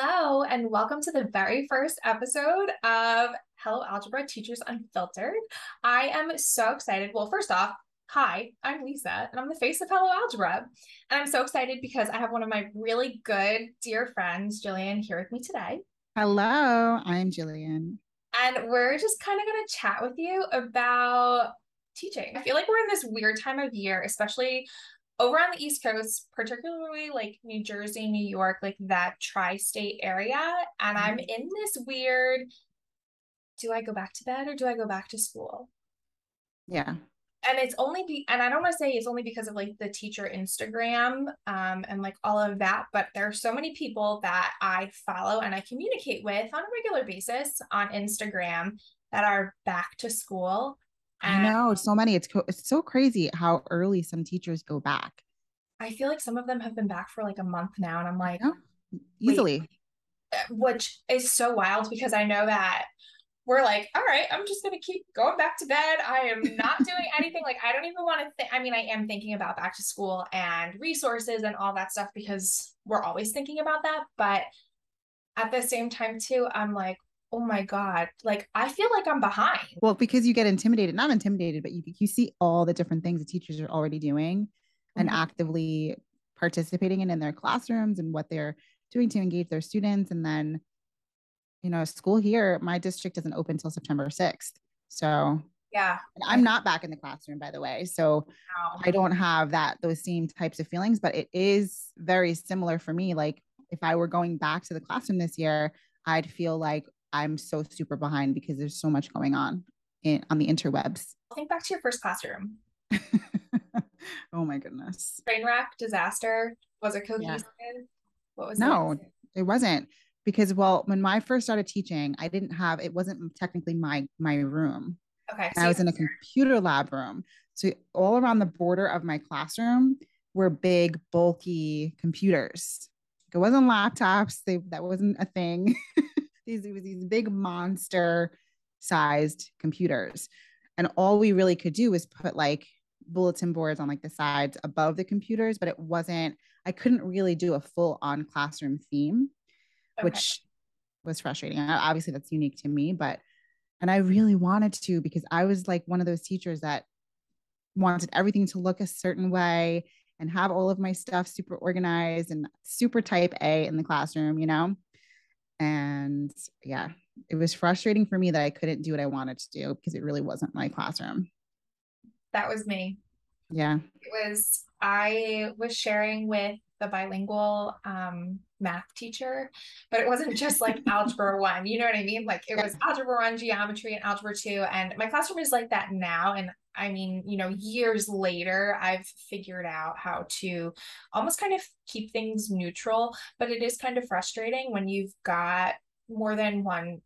Hello, and welcome to the very first episode of Hello Algebra Teachers Unfiltered. I am so excited. Well, first off, hi, I'm Lisa, and I'm the face of Hello Algebra. And I'm so excited because I have one of my really good, dear friends, Jillian, here with me today. Hello, I'm Jillian. And we're just kind of going to chat with you about teaching. I feel like we're in this weird time of year, especially over on the East Coast, particularly like New Jersey, New York, like that tri state area. And I'm mm-hmm. in this weird do I go back to bed or do I go back to school? Yeah. And it's only be and I don't want to say it's only because of like the teacher Instagram um and like all of that, but there are so many people that I follow and I communicate with on a regular basis on Instagram that are back to school I know so many. It's co- it's so crazy how early some teachers go back. I feel like some of them have been back for like a month now, and I'm like, easily, uh, which is so wild because I know that we're like, all right, I'm just gonna keep going back to bed. I am not doing anything. Like, I don't even want to think. I mean, I am thinking about back to school and resources and all that stuff because we're always thinking about that. But at the same time, too, I'm like, oh my god like i feel like i'm behind. Well because you get intimidated not intimidated but you you see all the different things the teachers are already doing mm-hmm. and actively participating in in their classrooms and what they're doing to engage their students. And then you know school here my district doesn't open until september 6th so yeah. i'm not back in the classroom by the way. So wow. i don't have that those same types of feelings but it is very similar for me. Like if i were going back to the classroom this year i'd feel like I'm so super behind because there's so much going on in on the interwebs. Think back to your first classroom. oh my goodness. Train wreck, disaster. Was it cohesive? Yeah. What was no, it? it wasn't because well, when I first started teaching, I didn't have it wasn't technically my my room. Okay. So I was in a computer lab room. So all around the border of my classroom were big, bulky computers. It wasn't laptops. They that wasn't a thing. these it was these big monster sized computers. And all we really could do was put like bulletin boards on like the sides above the computers but it wasn't i couldn't really do a full on classroom theme okay. which was frustrating. Obviously that's unique to me but and i really wanted to because i was like one of those teachers that wanted everything to look a certain way and have all of my stuff super organized and super type a in the classroom you know and yeah, it was frustrating for me that I couldn't do what I wanted to do because it really wasn't my classroom. That was me. Yeah. It was, I was sharing with the bilingual um, math teacher, but it wasn't just like algebra one, you know what I mean? Like it was algebra one, geometry, and algebra two. And my classroom is like that now. And I mean, you know, years later, I've figured out how to almost kind of keep things neutral, but it is kind of frustrating when you've got more than one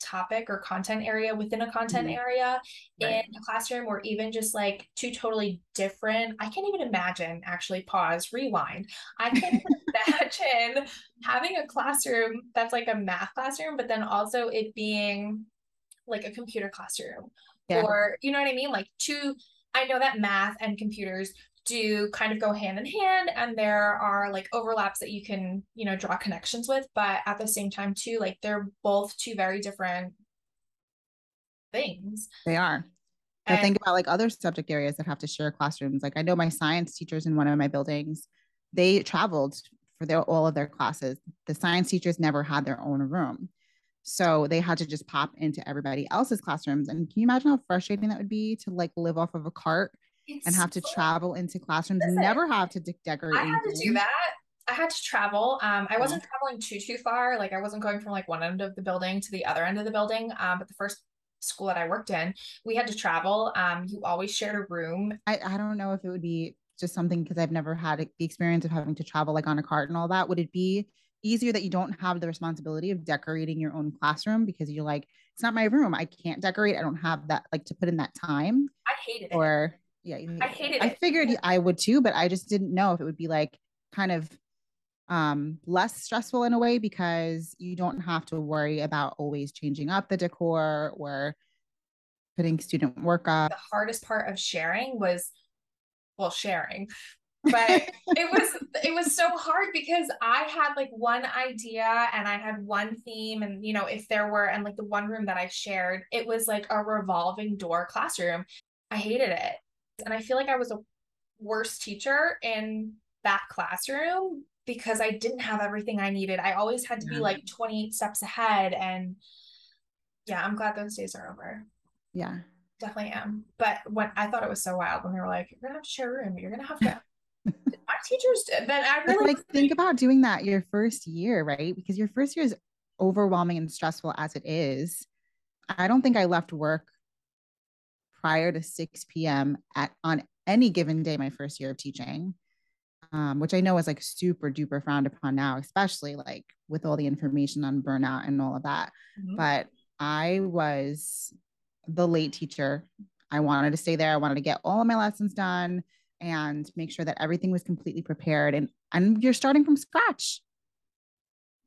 topic or content area within a content mm-hmm. area right. in a classroom or even just like two totally different i can't even imagine actually pause rewind i can't imagine having a classroom that's like a math classroom but then also it being like a computer classroom yeah. or you know what I mean? Like two, I know that math and computers do kind of go hand in hand and there are like overlaps that you can you know draw connections with but at the same time too like they're both two very different things. They are. And, think about like other subject areas that have to share classrooms. Like i know my science teachers in one of my buildings they traveled for their all of their classes. The science teachers never had their own room. So they had to just pop into everybody else's classrooms. And can you imagine how frustrating that would be to like live off of a cart it's and have to so travel into classrooms never have to de- decorate? I had anything? to do that. I had to travel. Um, I wasn't traveling too too far. Like I wasn't going from like one end of the building to the other end of the building. Um, but the first school that I worked in, we had to travel. Um, you always shared a room. I, I don't know if it would be just something because I've never had the experience of having to travel like on a cart and all that. Would it be easier that you don't have the responsibility of decorating your own classroom because you're like, it's not my room. I can't decorate. I don't have that like to put in that time. I hated or, it. Or yeah, I hated I figured I would too, but I just didn't know if it would be like kind of um less stressful in a way because you don't have to worry about always changing up the decor or putting student work up. The hardest part of sharing was well sharing but it was it was so hard because I had like one idea and I had one theme and you know if there were and like the one room that I shared it was like a revolving door classroom. I hated it and I feel like I was a worse teacher in that classroom because I didn't have everything I needed I always had to be like 28 steps ahead and yeah I'm glad those days are over yeah definitely am but when I thought it was so wild when they were like you're gonna have to share a room you're gonna have to my teachers did. Then I really like think about doing that your first year, right? Because your first year is overwhelming and stressful as it is. I don't think I left work prior to 6 p.m. at on any given day my first year of teaching. Um, which I know is like super duper frowned upon now, especially like with all the information on burnout and all of that. Mm-hmm. But I was the late teacher. I wanted to stay there. I wanted to get all of my lessons done and make sure that everything was completely prepared and and you're starting from scratch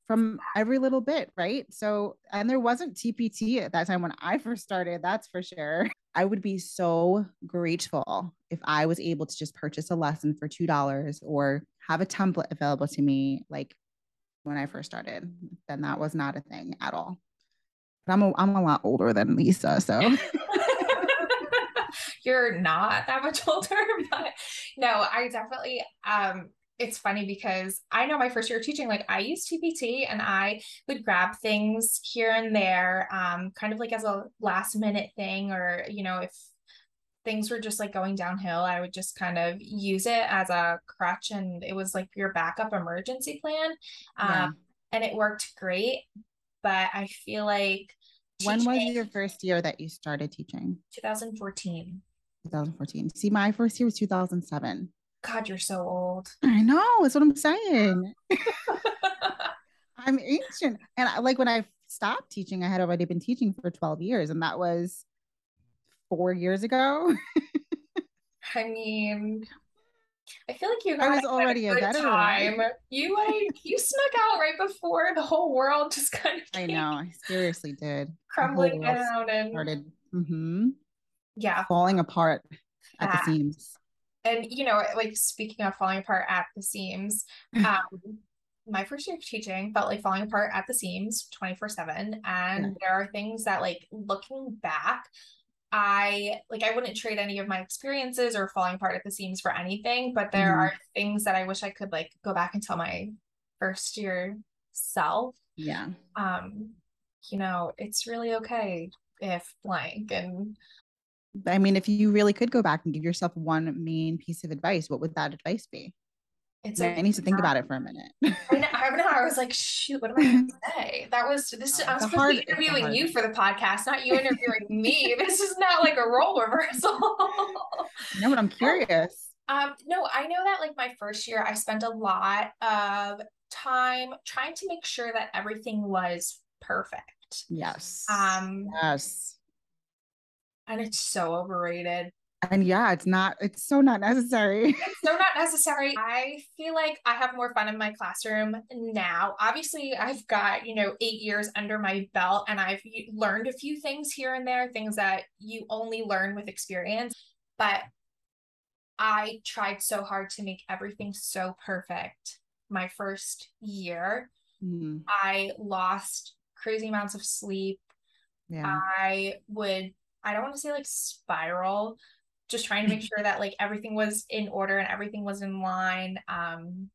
from every little bit right so and there wasn't tpt at that time when i first started that's for sure i would be so grateful if i was able to just purchase a lesson for two dollars or have a template available to me like when i first started then that was not a thing at all. But i'm a, I'm a lot older than lisa so. You're not that much older, but no, I definitely um it's funny because I know my first year of teaching, like I used TPT and I would grab things here and there, um, kind of like as a last minute thing, or you know, if things were just like going downhill, I would just kind of use it as a crutch and it was like your backup emergency plan. Yeah. Um, and it worked great. But I feel like when was your first year that you started teaching? 2014. 2014. See, my first year was 2007. God, you're so old. I know. That's what I'm saying. I'm ancient. And I, like when I stopped teaching, I had already been teaching for 12 years, and that was four years ago. I mean, I feel like you I was already a, a. Time. You like you snuck out right before the whole world just kind of I know, I seriously did. Crumbling down and started mm-hmm yeah falling apart at the seams and you know like speaking of falling apart at the seams um my first year of teaching felt like falling apart at the seams 24 7 and yeah. there are things that like looking back I like I wouldn't trade any of my experiences or falling apart at the seams for anything, but there mm-hmm. are things that I wish I could like go back and tell my first year self. Yeah. Um, you know, it's really okay if blank and I mean, if you really could go back and give yourself one main piece of advice, what would that advice be? It's like I need to think about it for a minute. I know. I, know, I was like, shoot, what am I going to say? That was this. I'm supposed hard, to be interviewing you for the podcast, not you interviewing me. This is not like a role reversal. no, but I'm curious. Um, no, I know that like my first year, I spent a lot of time trying to make sure that everything was perfect. Yes. Um. Yes and it's so overrated. And yeah, it's not, it's so not necessary. It's so not necessary. I feel like I have more fun in my classroom now. Obviously, I've got, you know, eight years under my belt and I've learned a few things here and there, things that you only learn with experience. But I tried so hard to make everything so perfect my first year. Mm. I lost crazy amounts of sleep. Yeah. I would I don't want to say like spiral, just trying to make sure that like everything was in order and everything was in line. Um,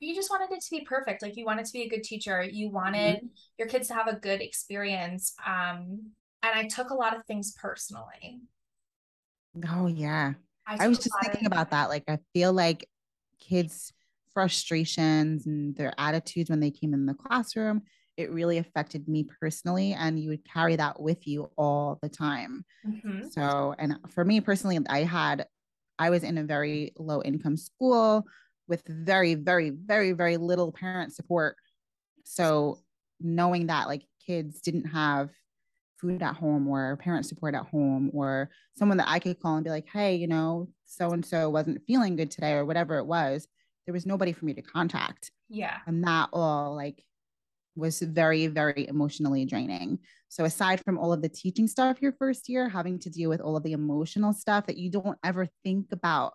you just wanted it to be perfect. Like you wanted to be a good teacher. You wanted mm-hmm. your kids to have a good experience. Um, and I took a lot of things personally. Oh yeah. I, I was just thinking of- about that. Like I feel like kids' frustrations and their attitudes when they came in the classroom it really affected me personally and you would carry that with you all the time. Mm-hmm. so and for me personally i had i was in a very low income school with very very very very little parent support. So knowing that like kids didn't have food at home or parent support at home or someone that i could call and be like hey you know so and so wasn't feeling good today or whatever it was there was nobody for me to contact. Yeah. And that all like was very, very emotionally draining. So, aside from all of the teaching stuff your first year, having to deal with all of the emotional stuff that you don't ever think about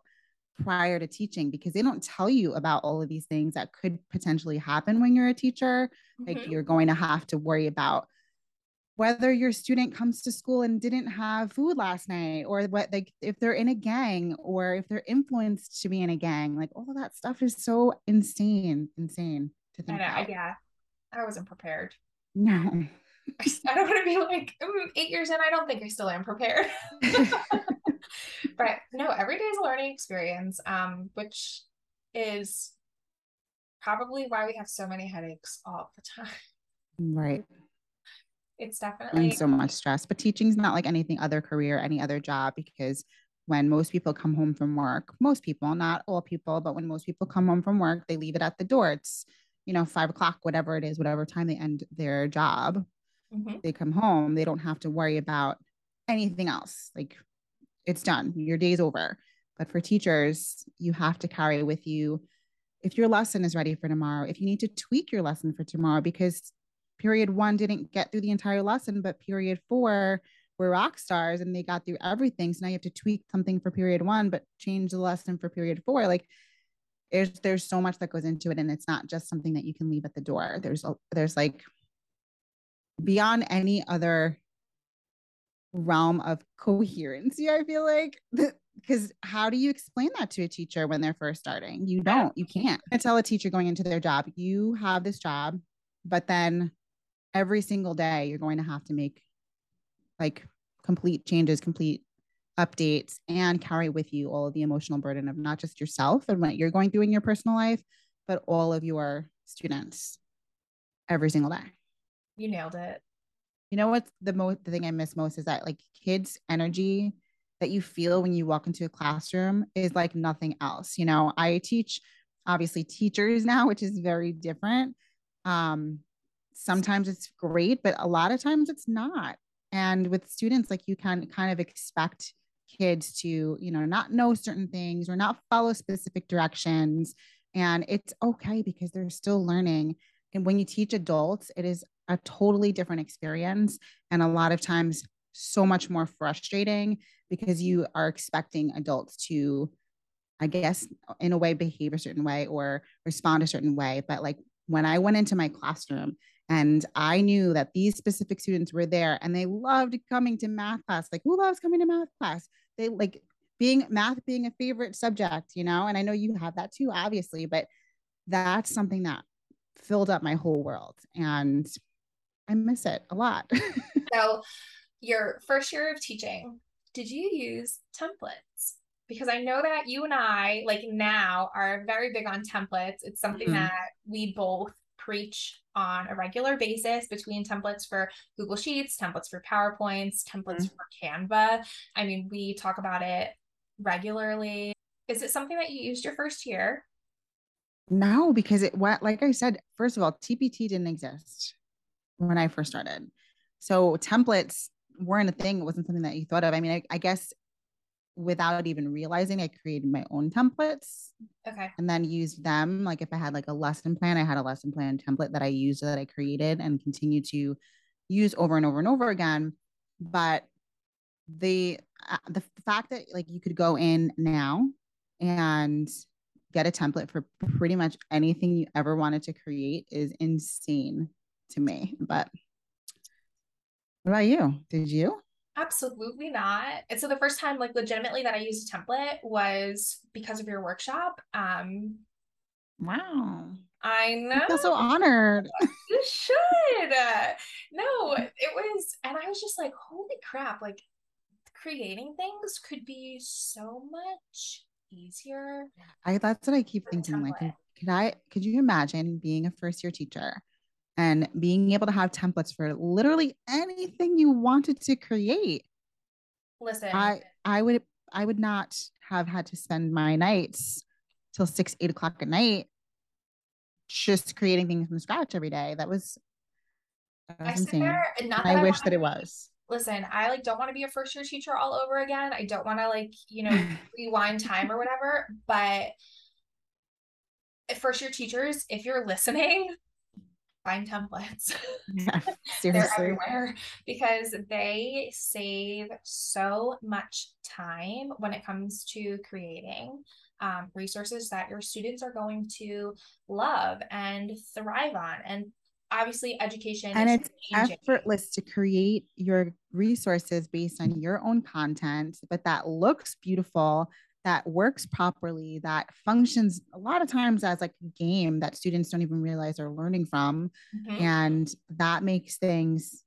prior to teaching because they don't tell you about all of these things that could potentially happen when you're a teacher. Mm-hmm. Like you're going to have to worry about whether your student comes to school and didn't have food last night or what like if they're in a gang or if they're influenced to be in a gang like all of that stuff is so insane insane to think I know, about. yeah i wasn't prepared no i don't want to be like eight years in i don't think i still am prepared but no every day is a learning experience um which is probably why we have so many headaches all the time right it's definitely and so much stress. But teaching's not like anything other career, any other job, because when most people come home from work, most people, not all people, but when most people come home from work, they leave it at the door. It's, you know, five o'clock, whatever it is, whatever time they end their job, mm-hmm. they come home, they don't have to worry about anything else. Like it's done, your day's over. But for teachers, you have to carry with you if your lesson is ready for tomorrow, if you need to tweak your lesson for tomorrow, because period one didn't get through the entire lesson, but period four were rock stars and they got through everything. So now you have to tweak something for period one, but change the lesson for period four. Like there's there's so much that goes into it, and it's not just something that you can leave at the door. There's a, there's like beyond any other realm of coherency. I feel like because how do you explain that to a teacher when they're first starting? You don't. You can't. I tell a teacher going into their job, you have this job, but then every single day you're going to have to make like complete changes, complete updates, and carry with you all of the emotional burden of not just yourself and what you're going through in your personal life, but all of your students every single day. You nailed it. You know what's the most the thing I miss most is that like kids' energy that you feel when you walk into a classroom is like nothing else. You know, I teach obviously teachers now, which is very different. Um, sometimes it's great, but a lot of times it's not. And with students, like you can kind of expect kids to, you know, not know certain things or not follow specific directions. And it's okay because they're still learning. And when you teach adults, it is a totally different experience. And a lot of times, so much more frustrating because you are expecting adults to, I guess, in a way, behave a certain way or respond a certain way. But like when I went into my classroom and I knew that these specific students were there and they loved coming to math class. Like, who loves coming to math class? They like being math being a favorite subject, you know? And I know you have that too, obviously, but that's something that filled up my whole world. And I miss it a lot. so, your first year of teaching, did you use templates? Because I know that you and I, like now, are very big on templates. It's something mm-hmm. that we both preach on a regular basis between templates for Google Sheets, templates for PowerPoints, templates mm-hmm. for Canva. I mean, we talk about it regularly. Is it something that you used your first year? No, because it went, like I said, first of all, TPT didn't exist when I first started. So templates weren't a thing. It wasn't something that you thought of. I mean, I, I guess without even realizing I created my own templates. Okay. And then used them. Like if I had like a lesson plan, I had a lesson plan template that I used that I created and continue to use over and over and over again. But the uh, the fact that like you could go in now and get a template for pretty much anything you ever wanted to create is insane to me. But what about you? Did you? Absolutely not. And so the first time, like legitimately, that I used a template was because of your workshop. Um, wow. I know. I feel so honored. You should. no, it was, and I was just like, holy crap! Like creating things could be so much easier. I that's what I keep thinking. Like, could I? Could you imagine being a first year teacher and being able to have templates for literally anything you wanted to create. Listen, I I would I would not have had to spend my nights till six eight o'clock at night just creating things from scratch every day. That was, that was I insane. There, not I, I wish that it was. Listen, I like don't want to be a first year teacher all over again. I don't want to like you know rewind time or whatever. But eh, first year teachers, if you're listening, find templates. Yeah, They're everywhere because they save so much time when it comes to creating. um, resources that your students are going to love and thrive on. And obviously, education and it's changing. effortless to create your resources based on your own content, but that looks beautiful that works properly, that functions a lot of times as like a game that students don't even realize they're learning from. Mm-hmm. And that makes things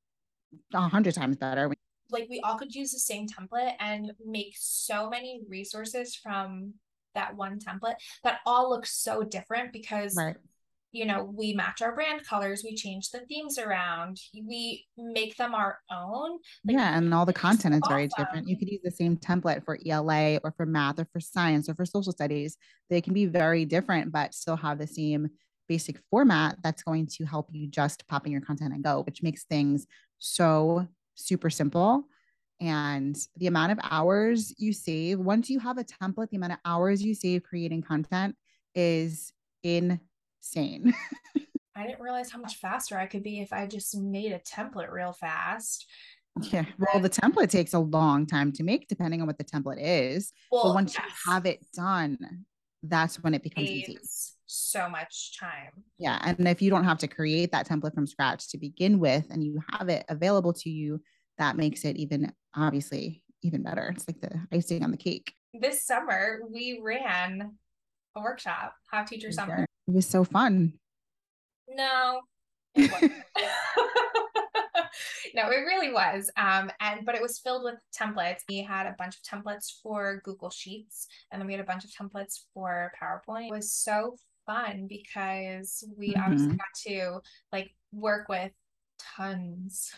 a hundred times better. Like we all could use the same template and make so many resources from that one template that all look so different because right you know, we match our brand colors, we change the themes around, we make them our own. Like, yeah, and all the content is very different. You could use the same template for ELA or for math or for science or for social studies. They can be very different, but still have the same basic format that's going to help you just pop in your content and go, which makes things so super simple. And the amount of hours you save, once you have a template, the amount of hours you save creating content is in insane. I didn't realize how much faster I could be if I just made a template real fast. Yeah. Well, the template takes a long time to make, depending on what the template is. Well, but once yes. you have it done, that's when it becomes easy. So much time. Yeah. And if you don't have to create that template from scratch to begin with and you have it available to you, that makes it even obviously even better. It's like the icing on the cake. This summer, we ran a workshop, Hot Teacher Summer. It was so fun. No. It no, it really was. Um, and but it was filled with templates. We had a bunch of templates for Google Sheets, and then we had a bunch of templates for PowerPoint. It was so fun because we mm-hmm. obviously got to like work with tons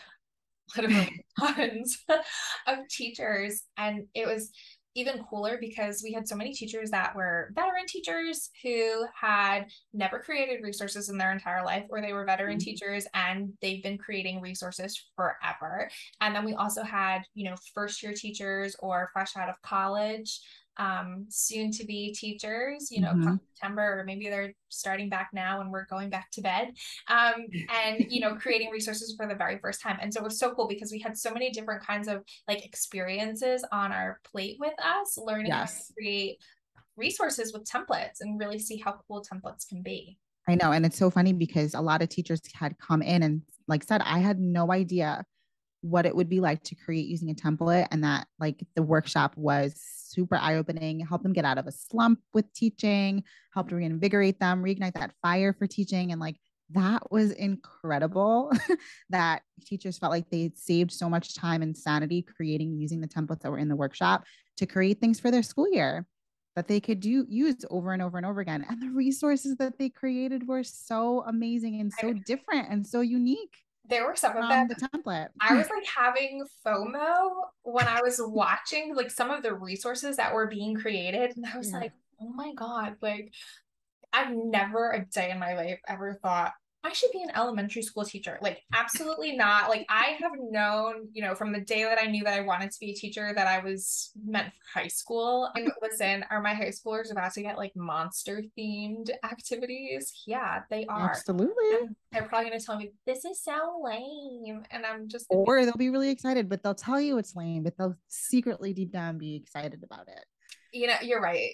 literally tons of teachers and it was even cooler because we had so many teachers that were veteran teachers who had never created resources in their entire life, or they were veteran mm-hmm. teachers and they've been creating resources forever. And then we also had, you know, first year teachers or fresh out of college um, soon to be teachers, you know, mm-hmm. September, or maybe they're starting back now and we're going back to bed. Um, and, you know, creating resources for the very first time. And so it was so cool because we had so many different kinds of like experiences on our plate with us, learning yes. how to create resources with templates and really see how cool templates can be. I know. And it's so funny because a lot of teachers had come in and like said, I had no idea what it would be like to create using a template and that like the workshop was super eye-opening helped them get out of a slump with teaching helped reinvigorate them reignite that fire for teaching and like that was incredible that teachers felt like they saved so much time and sanity creating using the templates that were in the workshop to create things for their school year that they could do use over and over and over again. And the resources that they created were so amazing and so different and so unique there were some of um, them. The template. I was like having FOMO when I was watching like some of the resources that were being created, and I was yeah. like, oh my god, like I've never a day in my life ever thought I should be an elementary school teacher. Like, absolutely not. Like, I have known, you know, from the day that I knew that I wanted to be a teacher that I was meant for high school. And listen, are my high schoolers about to get like monster themed activities? Yeah, they are. Absolutely. And they're probably going to tell me, this is so lame. And I'm just. Or they'll be really excited, but they'll tell you it's lame, but they'll secretly deep down be excited about it. You know, you're right.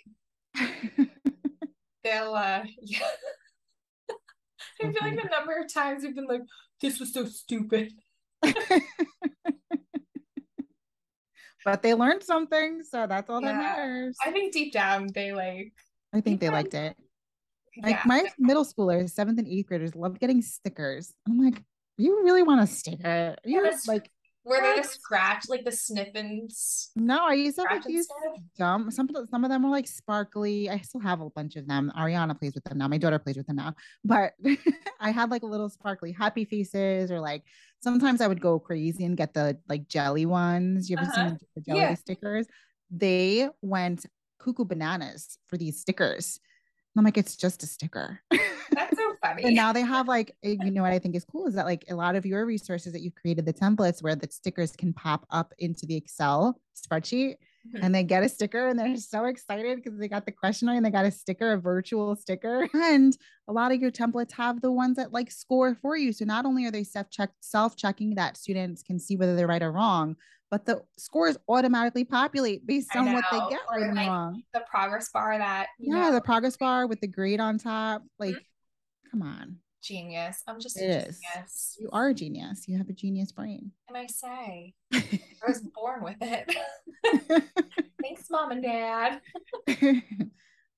they'll, uh, yeah. I feel like the number of times we've been like, this was so stupid. but they learned something, so that's all yeah. that matters. I think deep down they like I think they liked it. Like yeah. my middle schoolers, seventh and eighth graders loved getting stickers. I'm like, you really want a sticker? You yeah, like were they the scratch, like the sniffins? No, I used to like use some. Some of some of them were like sparkly. I still have a bunch of them. Ariana plays with them now. My daughter plays with them now. But I had like a little sparkly happy faces, or like sometimes I would go crazy and get the like jelly ones. You ever uh-huh. seen the jelly yeah. stickers? They went cuckoo bananas for these stickers. I'm like, it's just a sticker. Funny. and now they have like, eh, you know what I think is cool is that like a lot of your resources that you've created, the templates where the stickers can pop up into the Excel spreadsheet. mm-hmm. and they get a sticker and they're so excited because they got the questionnaire and they got a sticker, a virtual sticker. And a lot of your templates have the ones that like score for you. So not only are they self check self checking that students can see whether they're right or wrong, but the scores automatically populate based on what they get or right like wrong. The progress bar that yeah, know. the progress bar with the grade on top. Like, mm-hmm. Come on. Genius. I'm just it a is. genius. You are a genius. You have a genius brain. And I say? I was born with it. Thanks, mom and dad.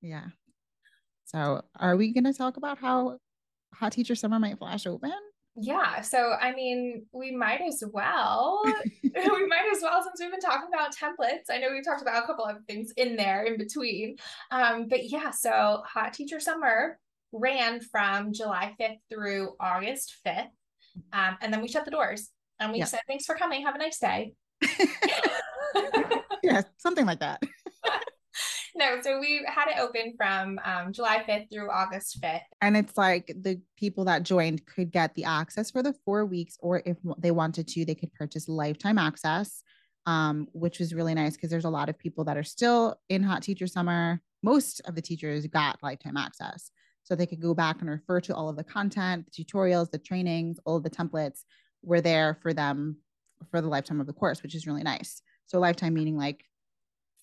yeah. So, are we going to talk about how Hot Teacher Summer might flash open? Yeah. So, I mean, we might as well. we might as well, since we've been talking about templates. I know we've talked about a couple of things in there in between. Um, but yeah, so Hot Teacher Summer ran from July 5th through August 5th. Um, and then we shut the doors and we said, thanks for coming. Have a nice day. yeah, something like that. no, so we had it open from um, July 5th through August 5th. And it's like the people that joined could get the access for the four weeks, or if they wanted to, they could purchase lifetime access, um, which was really nice because there's a lot of people that are still in Hot Teacher Summer. Most of the teachers got lifetime access. So they could go back and refer to all of the content, the tutorials, the trainings, all of the templates were there for them for the lifetime of the course, which is really nice. So lifetime meaning like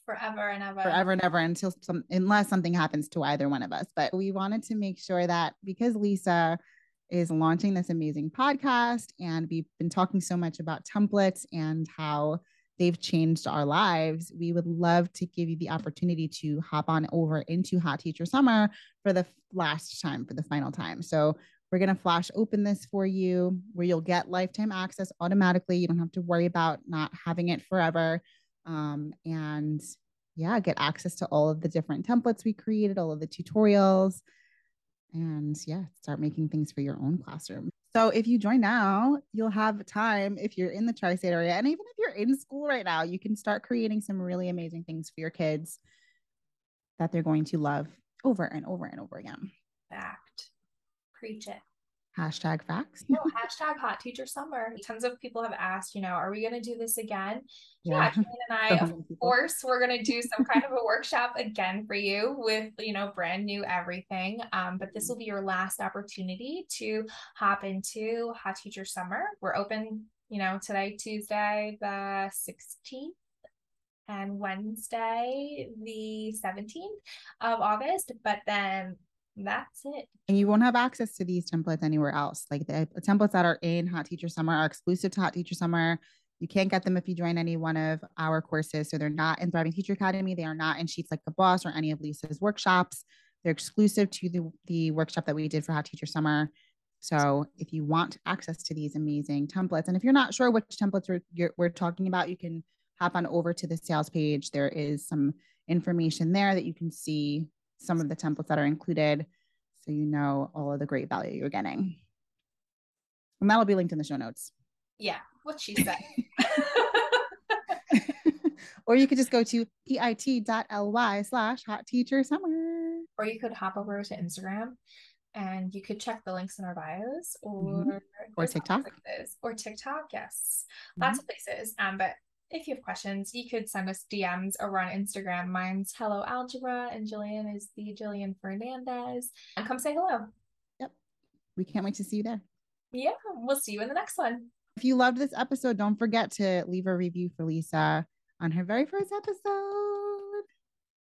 forever and ever forever and ever until some unless something happens to either one of us but we wanted to make sure that because lisa is launching this amazing podcast and we've been talking so much about templates and how they've changed our lives we would love to give you the opportunity to hop on over into hot teacher summer for the last time for the final time. So we're going to flash open this for you where you'll get lifetime access automatically. You don't have to worry about not having it forever. Um, and yeah, get access to all of the different templates we created, all of the tutorials, and yeah, start making things for your own classroom. So if you join now, you'll have time if you're in the tri-state area, and even if you're in school right now, you can start creating some really amazing things for your kids that they're going to love over and over and over again. Fact. Preach it. Hashtag facts. no, hashtag hot teacher summer. Tons of people have asked, you know, are we going to do this again? Yeah, yeah and I, of course, we're going to do some kind of a workshop again for you with, you know, brand new everything. Um, but this will be your last opportunity to hop into hot teacher summer. We're open, you know, today, Tuesday, the 16th and Wednesday, the 17th of August. But then that's it. And you won't have access to these templates anywhere else. Like the templates that are in Hot Teacher Summer are exclusive to Hot Teacher Summer. You can't get them if you join any one of our courses. So they're not in Thriving Teacher Academy. They are not in Sheets Like the Boss or any of Lisa's workshops. They're exclusive to the, the workshop that we did for Hot Teacher Summer. So if you want access to these amazing templates, and if you're not sure which templates we're, we're talking about, you can hop on over to the sales page. There is some information there that you can see some of the templates that are included so you know all of the great value you're getting. And that'll be linked in the show notes. Yeah, what she said. or you could just go to bit.ly slash hot teacher summer. Or you could hop over to Instagram and you could check the links in our bios or mm-hmm. or TikTok. Or TikTok, yes. Mm-hmm. Lots of places. Um, but if you have questions, you could send us DMs or on Instagram. Mine's Hello Algebra, and Jillian is the Jillian Fernandez. And come say hello. Yep. We can't wait to see you there. Yeah. We'll see you in the next one. If you loved this episode, don't forget to leave a review for Lisa on her very first episode.